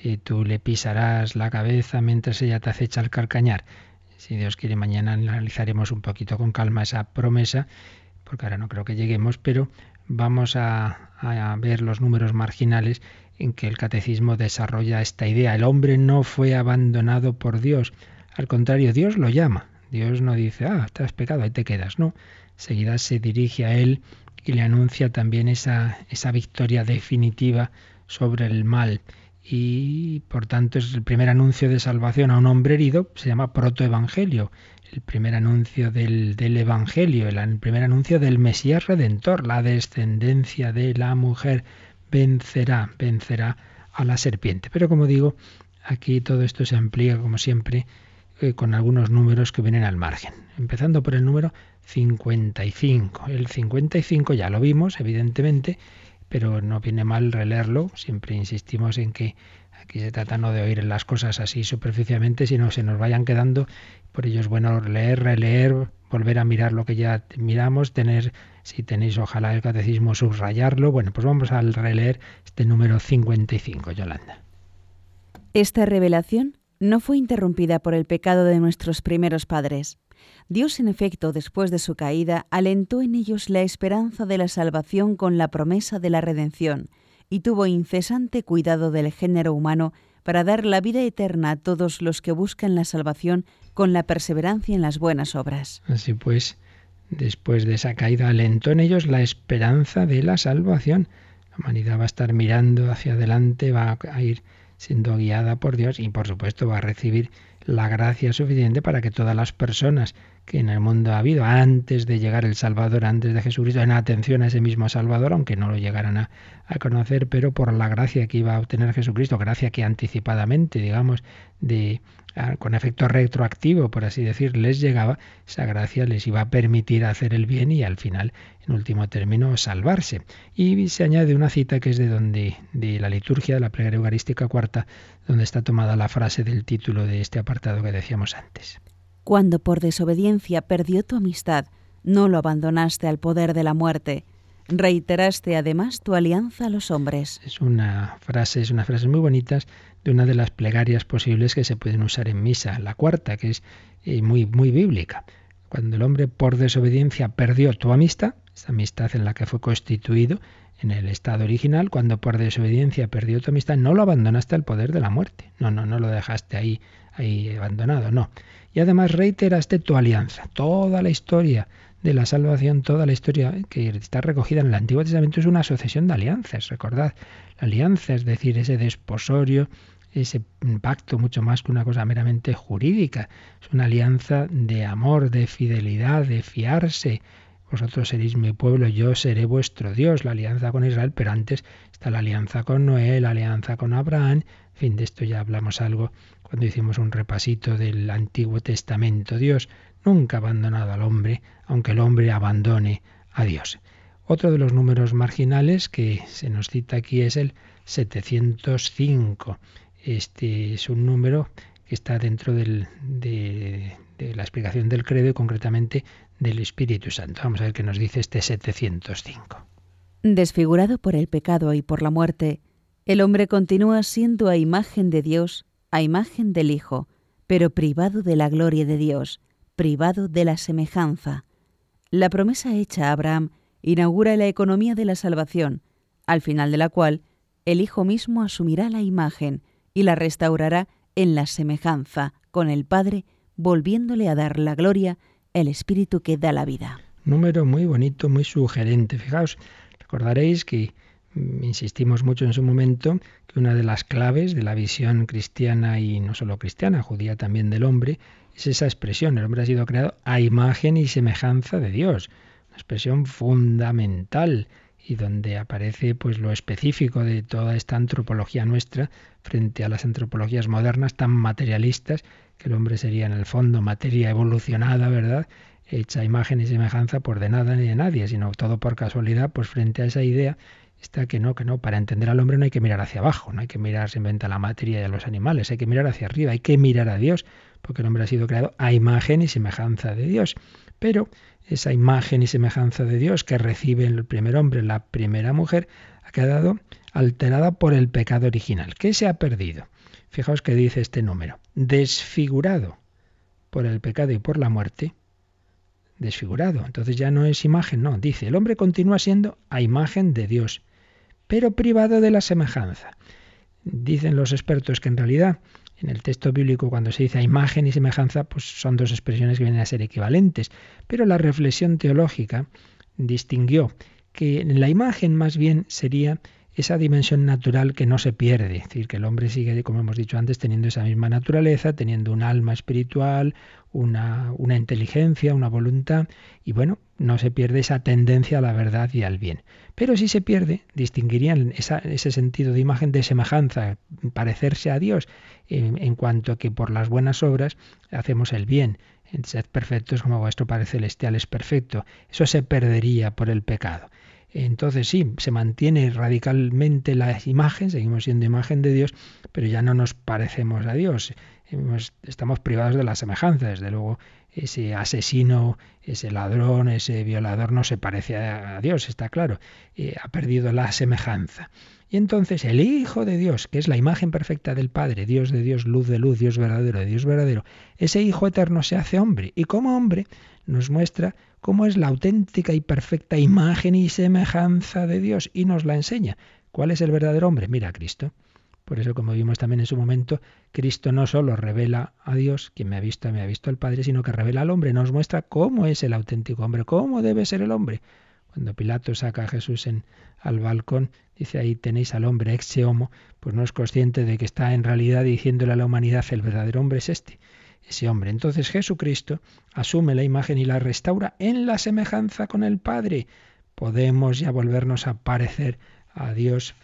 Y tú le pisarás la cabeza mientras ella te acecha el calcañar. Si Dios quiere, mañana analizaremos un poquito con calma esa promesa, porque ahora no creo que lleguemos, pero vamos a, ver los números marginales en que el catecismo desarrolla esta idea. El hombre no fue abandonado por Dios. Al contrario, Dios lo llama. Dios no dice, ah, te has pecado, ahí te quedas. No, seguida se dirige a él y le anuncia también esa, esa victoria definitiva sobre el mal. Y por tanto es el primer anuncio de salvación a un hombre herido, se llama protoevangelio, el primer anuncio del, del Evangelio, el, primer anuncio del Mesías Redentor, la descendencia de la mujer vencerá, vencerá a la serpiente. Pero como digo, aquí todo esto se amplía, como siempre, eh, con algunos números que vienen al margen. Empezando por el número 55. El 55 ya lo vimos, evidentemente, pero no viene mal releerlo. Siempre insistimos en que aquí se trata no de oír las cosas así superficialmente, sino se nos vayan quedando. Por ello es bueno leer, releer, volver a mirar lo que ya miramos, tener, si tenéis ojalá el catecismo, subrayarlo. Bueno, pues vamos a releer este número 55, Yolanda. Esta revelación no fue interrumpida por el pecado de nuestros primeros padres. Dios, en efecto, después de su caída, alentó en ellos la esperanza de la salvación con la promesa de la redención, y tuvo incesante cuidado del género humano para dar la vida eterna a todos los que buscan la salvación con la perseverancia en las buenas obras. Así pues, después de esa caída, alentó en ellos la esperanza de la salvación. La humanidad va a estar mirando hacia adelante, va a ir siendo guiada por Dios y por supuesto va a recibir la gracia suficiente para que todas las personas que en el mundo ha habido antes de llegar el Salvador, antes de Jesucristo, en atención a ese mismo Salvador, aunque no lo llegaran a, conocer, pero por la gracia que iba a obtener Jesucristo, gracia que anticipadamente, digamos, de con efecto retroactivo, por así decir, les llegaba, esa gracia les iba a permitir hacer el bien y al final, en último término, salvarse. Y se añade una cita que es de donde, de la liturgia, de la plegaria eucarística cuarta, donde está tomada la frase del título de este apartado que decíamos antes. Cuando por desobediencia perdió tu amistad, no lo abandonaste al poder de la muerte. Reiteraste además tu alianza a los hombres. Es una frase, es una frase muy bonitas de una de las plegarias posibles que se pueden usar en misa, la cuarta, que es eh, muy, muy bíblica. Cuando el hombre por desobediencia perdió tu amistad, esa amistad en la que fue constituido en el estado original, cuando por desobediencia perdió tu amistad, no lo abandonaste al poder de la muerte. No, no, no lo dejaste ahí, ahí abandonado, no. Y además reiteraste tu alianza. Toda la historia de la salvación, toda la historia que está recogida en el Antiguo Testamento es una sucesión de alianzas. Recordad, la alianza, es decir, ese desposorio, ese pacto mucho más que una cosa meramente jurídica. Es una alianza de amor, de fidelidad, de fiarse. Vosotros seréis mi pueblo, yo seré vuestro Dios. La alianza con Israel, pero antes está la alianza con Noé, la alianza con Abraham. En fin, de esto ya hablamos algo cuando hicimos un repasito del Antiguo Testamento. Dios nunca ha abandonado al hombre, aunque el hombre abandone a Dios. Otro de los números marginales que se nos cita aquí es el 705. Este es un número que está dentro de, de la explicación del credo y concretamente del Espíritu Santo. Vamos a ver qué nos dice este 705. Desfigurado por el pecado y por la muerte, el hombre continúa siendo a imagen de Dios, a imagen del Hijo, pero privado de la gloria de Dios, privado de la semejanza. La promesa hecha a Abraham inaugura la economía de la salvación, al final de la cual el Hijo mismo asumirá la imagen y la restaurará en la semejanza con el Padre, volviéndole a dar la gloria, el Espíritu que da la vida. Número muy bonito, muy sugerente. Fijaos, recordaréis que mm, insistimos mucho en su momento que una de las claves de la visión cristiana y no solo cristiana, judía también del hombre, es esa expresión. El hombre ha sido creado a imagen y semejanza de Dios. Una expresión fundamental y donde aparece pues lo específico de toda esta antropología nuestra frente a las antropologías modernas tan materialistas que el hombre sería en el fondo materia evolucionada, ¿verdad? hecha imagen y semejanza por de nada ni de nadie, sino todo por casualidad, pues frente a esa idea está que no, que no, para entender al hombre no hay que mirar hacia abajo, no hay que mirar simplemente a la materia y a los animales, hay que mirar hacia arriba, hay que mirar a Dios, porque el hombre ha sido creado a imagen y semejanza de Dios. Pero esa imagen y semejanza de Dios que recibe el primer hombre, la primera mujer, ha quedado alterada por el pecado original. ¿Qué se ha perdido? Fijaos que dice este número. Desfigurado por el pecado y por la muerte. Desfigurado. Entonces ya no es imagen, no. Dice, el hombre continúa siendo a imagen de Dios, pero privado de la semejanza. Dicen los expertos que en realidad en el texto bíblico, cuando se dice imagen y semejanza, pues son dos expresiones que vienen a ser equivalentes. Pero la reflexión teológica distinguió que la imagen más bien sería esa dimensión natural que no se pierde, es decir, que el hombre sigue, como hemos dicho antes, teniendo esa misma naturaleza, teniendo un alma espiritual, una, una inteligencia, una voluntad, y bueno, no se pierde esa tendencia a la verdad y al bien. Pero si se pierde, distinguirían ese sentido de imagen de semejanza, parecerse a Dios, en, cuanto a que por las buenas obras hacemos el bien. Sed perfectos como vuestro Padre Celestial es perfecto. Eso se perdería por el pecado. Entonces sí, se mantiene radicalmente la imagen, seguimos siendo imagen de Dios, pero ya no nos parecemos a Dios. Estamos privados de la semejanza, desde luego ese asesino, ese ladrón, ese violador no se parece a Dios, está claro, eh, ha perdido la semejanza. Y entonces el Hijo de Dios, que es la imagen perfecta del Padre, Dios de Dios, luz de luz, Dios verdadero de Dios verdadero, ese Hijo eterno se hace hombre y como hombre nos muestra cómo es la auténtica y perfecta imagen y semejanza de Dios y nos la enseña. ¿Cuál es el verdadero hombre? Mira a Cristo. Por eso, como vimos también en su momento, Cristo no solo revela a Dios, quien me ha visto, me ha visto al Padre, sino que revela al hombre, nos muestra cómo es el auténtico hombre, cómo debe ser el hombre. Cuando Pilato saca a Jesús al balcón, dice ahí tenéis al hombre ex homo, pues no es consciente de que está en realidad diciéndole a la humanidad el verdadero hombre es este ese hombre. Entonces Jesucristo asume la imagen y la restaura en la semejanza con el Padre. Podemos ya volvernos a parecer a Dios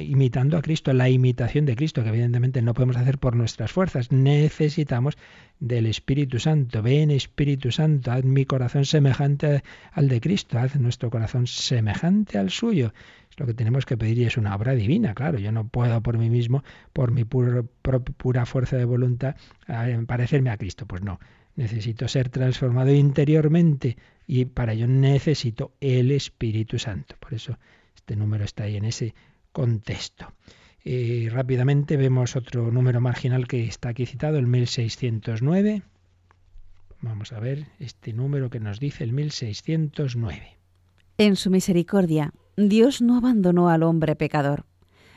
imitando a Cristo, la imitación de Cristo, que evidentemente no podemos hacer por nuestras fuerzas. Necesitamos del Espíritu Santo. Ven Espíritu Santo, haz mi corazón semejante al de Cristo, haz nuestro corazón semejante al suyo. Es lo que tenemos que pedir y es una obra divina, claro. Yo no puedo por mí mismo, por mi pura fuerza de voluntad, parecerme a Cristo. Pues no, necesito ser transformado interiormente y para ello necesito el Espíritu Santo. Por eso este número está ahí en ese contexto. Y rápidamente vemos otro número marginal que está aquí citado, el 1609. Vamos a ver este número que nos dice el 1609. En su misericordia, Dios no abandonó al hombre pecador.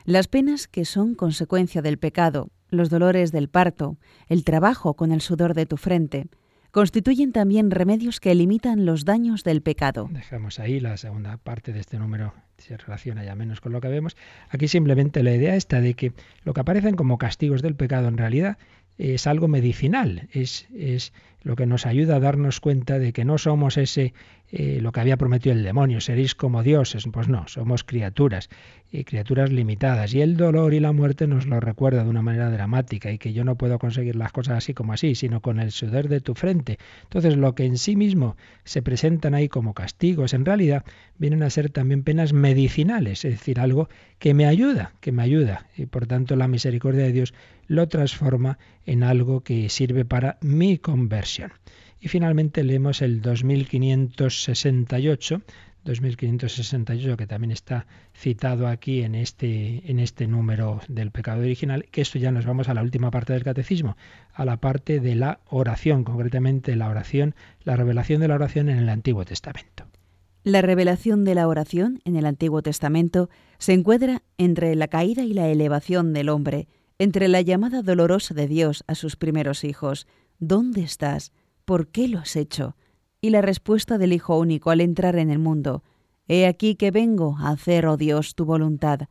Las penas que son consecuencia del pecado, los dolores del parto, el trabajo con el sudor de tu frente, constituyen también remedios que limitan los daños del pecado. Dejamos ahí la segunda parte de este número, se relaciona ya menos con lo que vemos. Aquí simplemente la idea está de que lo que aparecen como castigos del pecado en realidad es algo medicinal, es, es lo que nos ayuda a darnos cuenta de que no somos ese eh, lo que había prometido el demonio, seréis como dioses. Pues no, somos criaturas, y criaturas limitadas. Y el dolor y la muerte nos lo recuerda de una manera dramática y que yo no puedo conseguir las cosas así como así, sino con el sudor de tu frente. Entonces lo que en sí mismo se presentan ahí como castigos, en realidad vienen a ser también penas medicinales, es decir, algo que me ayuda, que me ayuda. Y por tanto la misericordia de Dios lo transforma en algo que sirve para mi conversión. Y finalmente leemos el 2568, 2568 que también está citado aquí en este, en este número del pecado original, que esto ya nos vamos a la última parte del catecismo, a la parte de la oración, concretamente la oración, la revelación de la oración en el Antiguo Testamento. La revelación de la oración en el Antiguo Testamento se encuadra entre la caída y la elevación del hombre, entre la llamada dolorosa de Dios a sus primeros hijos, ¿dónde estás? ¿por qué lo has hecho? Y la respuesta del Hijo único al entrar en el mundo, He aquí que vengo a hacer, oh Dios, tu voluntad.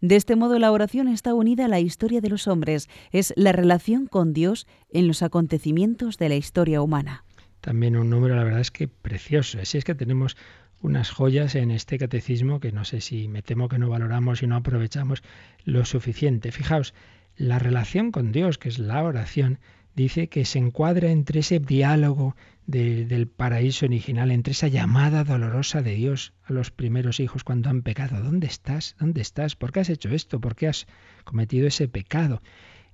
De este modo la oración está unida a la historia de los hombres, es la relación con Dios en los acontecimientos de la historia humana. También un número, la verdad es que precioso. Así es que tenemos unas joyas en este catecismo que no sé si me temo que no valoramos y no aprovechamos lo suficiente. Fijaos, la relación con Dios, que es la oración, dice que se encuadra entre ese diálogo del paraíso original, entre esa llamada dolorosa de Dios a los primeros hijos cuando han pecado. ¿Dónde estás? ¿Dónde estás? ¿Por qué has hecho esto? ¿Por qué has cometido ese pecado?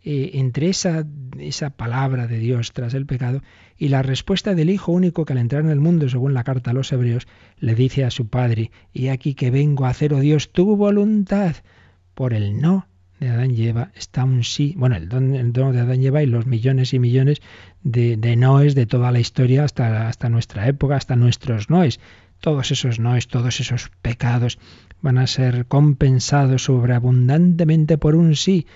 Eh, entre esa, esa palabra de Dios tras el pecado y la respuesta del Hijo único que al entrar en el mundo, según la carta a los hebreos, le dice a su Padre, y aquí que vengo a hacer, oh Dios, tu voluntad, por el no de Adán y está un sí, bueno, el don, de Adán y Eva y los millones y millones de, de, noes de toda la historia hasta, hasta nuestra época, hasta nuestros noes. Todos esos noes, todos esos pecados van a ser compensados sobreabundantemente por un sí,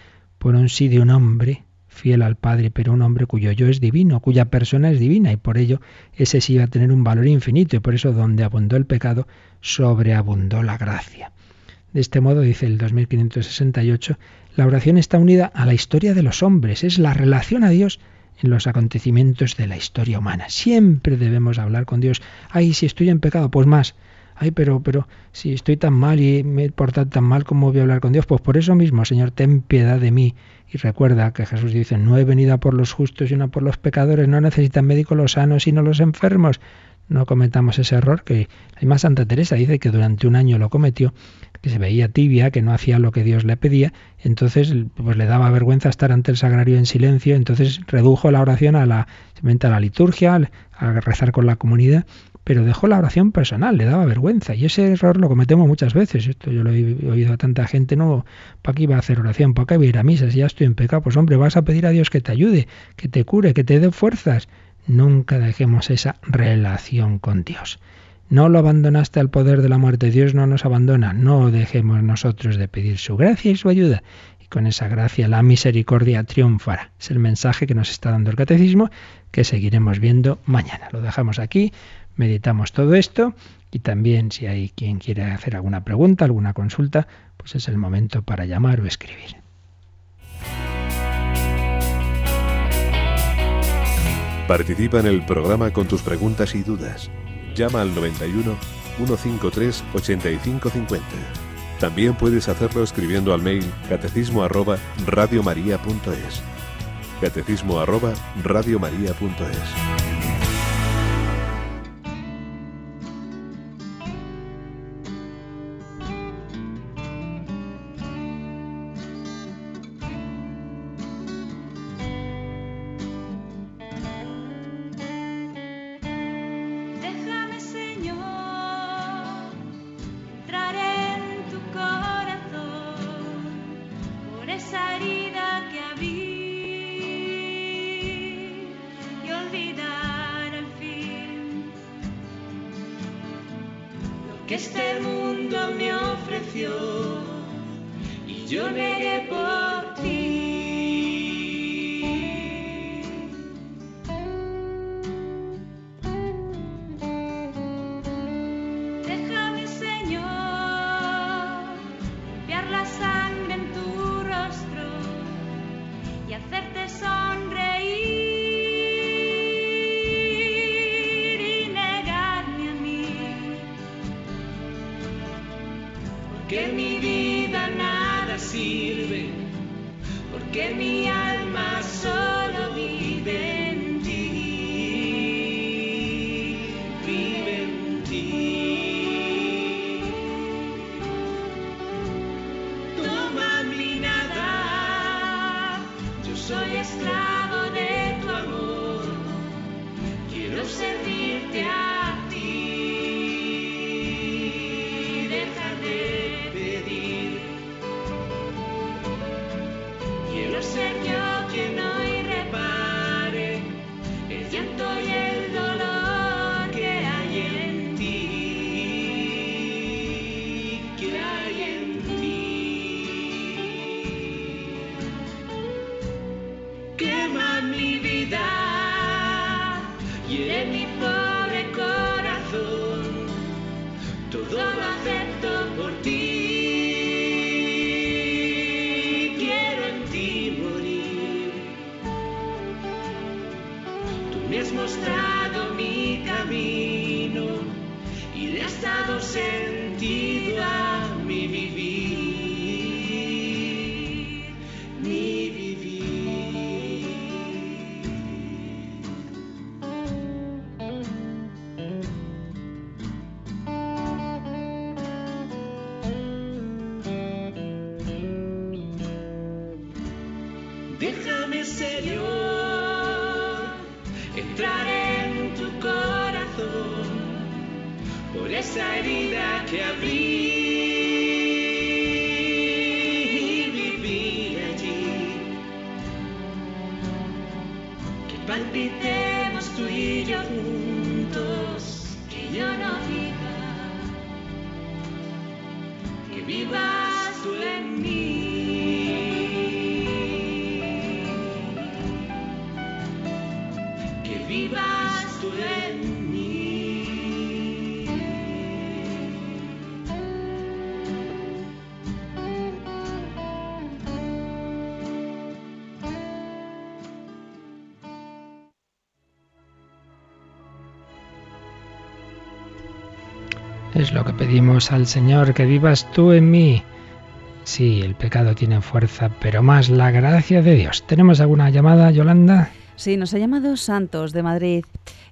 por un sí de un hombre fiel al Padre, pero un hombre cuyo yo es divino, cuya persona es divina, y por ello ese sí va a tener un valor infinito, y por eso donde abundó el pecado, sobreabundó la gracia. De este modo, dice el 2568, la oración está unida a la historia de los hombres, es la relación a Dios en los acontecimientos de la historia humana. Siempre debemos hablar con Dios. Ay, si estoy en pecado, pues más. Ay, pero, pero, si estoy tan mal y me he portado tan mal, ¿cómo voy a hablar con Dios? Pues por eso mismo, Señor, ten piedad de mí. Y recuerda que Jesús dice, no he venido a por los justos y no por los pecadores, no necesitan médicos los sanos, sino los enfermos. No cometamos ese error que hay más Santa Teresa dice que durante un año lo cometió, que se veía tibia, que no hacía lo que Dios le pedía, entonces pues le daba vergüenza estar ante el sagrario en silencio, entonces redujo la oración a la a la liturgia, a rezar con la comunidad, pero dejó la oración personal, le daba vergüenza. Y ese error lo cometemos muchas veces. Esto yo lo he oído a tanta gente, no, ¿para qué iba a hacer oración? ¿Para qué iba a ir a misa? Si ya estoy en pecado, pues hombre, vas a pedir a Dios que te ayude, que te cure, que te dé fuerzas. Nunca dejemos esa relación con Dios. No lo abandonaste al poder de la muerte. Dios no nos abandona. No dejemos nosotros de pedir su gracia y su ayuda. Y con esa gracia la misericordia triunfará. Es el mensaje que nos está dando el catecismo que seguiremos viendo mañana. Lo dejamos aquí, meditamos todo esto y también si hay quien quiere hacer alguna pregunta, alguna consulta, pues es el momento para llamar o escribir. Participa en el programa con tus preguntas y dudas. Llama al 91 153 8550. También puedes hacerlo escribiendo al mail catecismo arroba radiomaria.es. Catecismo radiomaria.es. este mundo me ofreció. Y yo negué por y en Al Señor, que vivas tú en mí. Sí, el pecado tiene fuerza, pero más la gracia de Dios. ¿Tenemos alguna llamada, Yolanda? Sí, nos ha llamado Santos de Madrid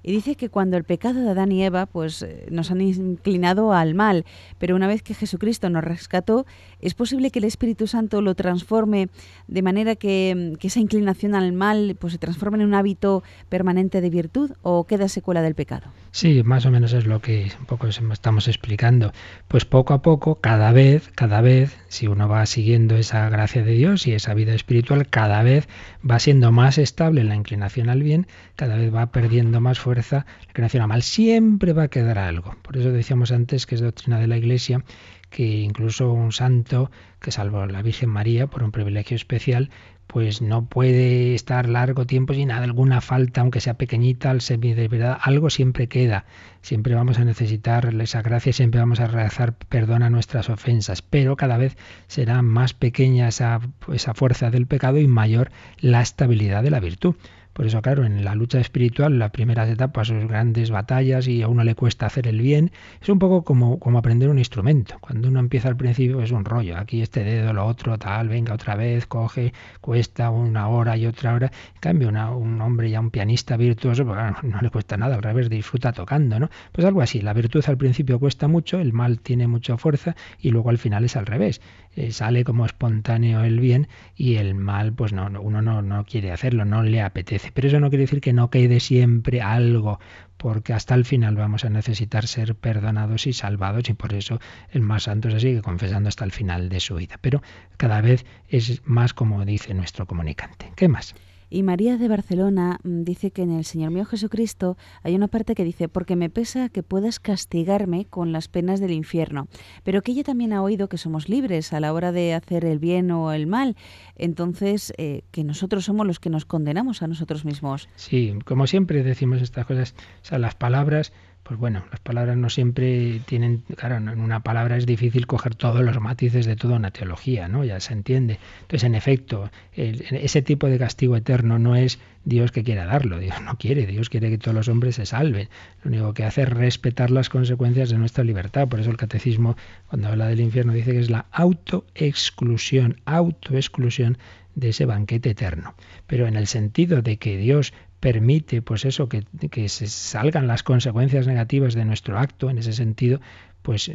y dice que cuando el pecado de Adán y Eva pues eh, nos han inclinado al mal, pero una vez que Jesucristo nos rescató, es posible que el Espíritu Santo lo transforme de manera que, que esa inclinación al mal pues se transforme en un hábito permanente de virtud o queda secuela del pecado. Sí, más o menos es lo que un poco estamos explicando. Pues poco a poco, cada vez, cada vez, si uno va siguiendo esa gracia de Dios y esa vida espiritual, cada vez va siendo más estable la inclinación al bien, cada vez va perdiendo más fuerza la inclinación al mal. Siempre va a quedar algo. Por eso decíamos antes que es doctrina de la Iglesia que incluso un santo que salvo la Virgen María por un privilegio especial, pues no puede estar largo tiempo sin alguna falta, aunque sea pequeñita, al verdad, algo siempre queda. Siempre vamos a necesitar esa gracia, siempre vamos a rezar perdón a nuestras ofensas, pero cada vez será más pequeña esa, esa fuerza del pecado y mayor la estabilidad de la virtud. Por eso, claro, en la lucha espiritual, las primeras etapas, sus grandes batallas y a uno le cuesta hacer el bien, es un poco como, como aprender un instrumento. Cuando uno empieza al principio es un rollo, aquí este dedo, lo otro, tal, venga otra vez, coge, cuesta una hora y otra hora. En cambio, una, un hombre ya un pianista virtuoso, pues (laughs) no le cuesta nada, al revés, disfruta tocando, ¿no? Pues algo así, la virtud al principio cuesta mucho, el mal tiene mucha fuerza y luego al final es al revés. Eh, sale como espontáneo el bien y el mal, pues no, no uno no, no quiere hacerlo, no le apetece. Pero eso no quiere decir que no quede siempre algo, porque hasta el final vamos a necesitar ser perdonados y salvados y por eso el más santo se sigue confesando hasta el final de su vida. Pero cada vez es más como dice nuestro comunicante. ¿Qué más? Y María de Barcelona mm, dice que en el Señor mío Jesucristo hay una parte que dice, porque me pesa que puedas castigarme con las penas del infierno, pero que ella también ha oído que somos libres a la hora de hacer el bien o el mal, entonces eh, que nosotros somos los que nos condenamos a nosotros mismos. Sí, como siempre decimos estas cosas, o sea, las palabras pues bueno, las palabras no siempre tienen, claro, en una palabra es difícil coger todos los matices de toda una teología, ¿no? Ya se entiende. Entonces, en efecto, ese tipo de castigo eterno no es Dios que quiera darlo, Dios no quiere, Dios quiere que todos los hombres se salven. Lo único que hace es respetar las consecuencias de nuestra libertad. Por eso el catecismo, cuando habla del infierno, dice que es la autoexclusión, autoexclusión de ese banquete eterno. Pero en el sentido de que Dios permite, pues eso, que, que se salgan las consecuencias negativas de nuestro acto, en ese sentido, pues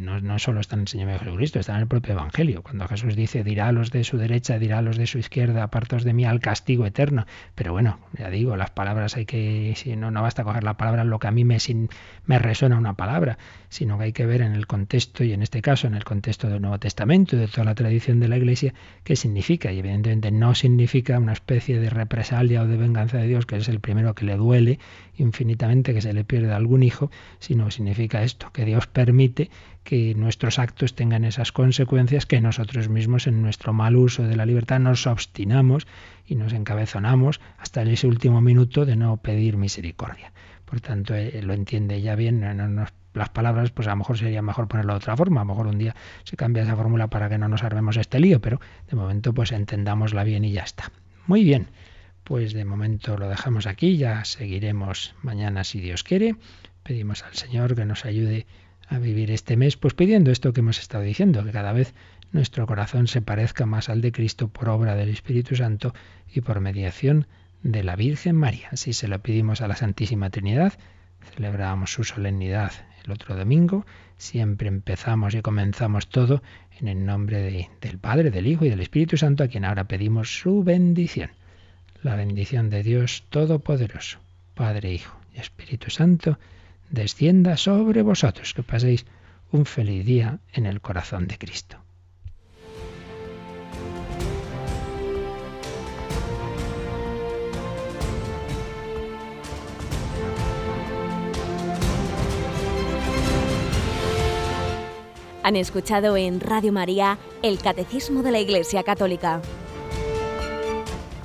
no, solo está en el Señor Jesucristo, está en el propio Evangelio. Cuando Jesús dice, dirá a los de su derecha, dirá a los de su izquierda, apartos de mí al castigo eterno. Pero bueno, ya digo, las palabras hay que, si no, no basta coger la palabra lo que a mí me, sin, me resuena una palabra, sino que hay que ver en el contexto, y en este caso en el contexto del Nuevo Testamento y de toda la tradición de la Iglesia, qué significa. Y evidentemente no significa una especie de represalia o de venganza de Dios, que es el primero que le duele infinitamente que se le pierda algún hijo, sino significa esto, que Dios permite que nuestros actos tengan esas consecuencias que nosotros mismos en nuestro mal uso de la libertad nos obstinamos y nos encabezonamos hasta ese último minuto de no pedir misericordia. Por tanto, eh, lo entiende ya bien, las palabras, pues a lo mejor sería mejor ponerlo de otra forma, a lo mejor un día se cambia esa fórmula para que no nos armemos este lío, pero de momento pues entendámosla bien y ya está. Muy bien, pues de momento lo dejamos aquí, ya seguiremos mañana si Dios quiere. Pedimos al Señor que nos ayude a vivir este mes, pues pidiendo esto que hemos estado diciendo, que cada vez nuestro corazón se parezca más al de Cristo por obra del Espíritu Santo y por mediación de la Virgen María. Así se lo pedimos a la Santísima Trinidad. Celebramos su solemnidad el otro domingo. Siempre empezamos y comenzamos todo en el nombre del Padre, del Hijo y del Espíritu Santo, a quien ahora pedimos su bendición. La bendición de Dios Todopoderoso, Padre, Hijo y Espíritu Santo, descienda sobre vosotros. Que paséis un feliz día en el corazón de Cristo. Han escuchado en Radio María el Catecismo de la Iglesia Católica,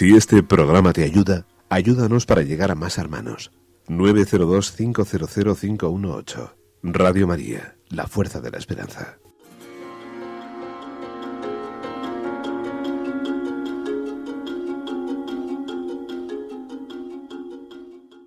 Si este programa te ayuda, ayúdanos para llegar a más hermanos. 902-500-518. Radio María, la fuerza de la esperanza.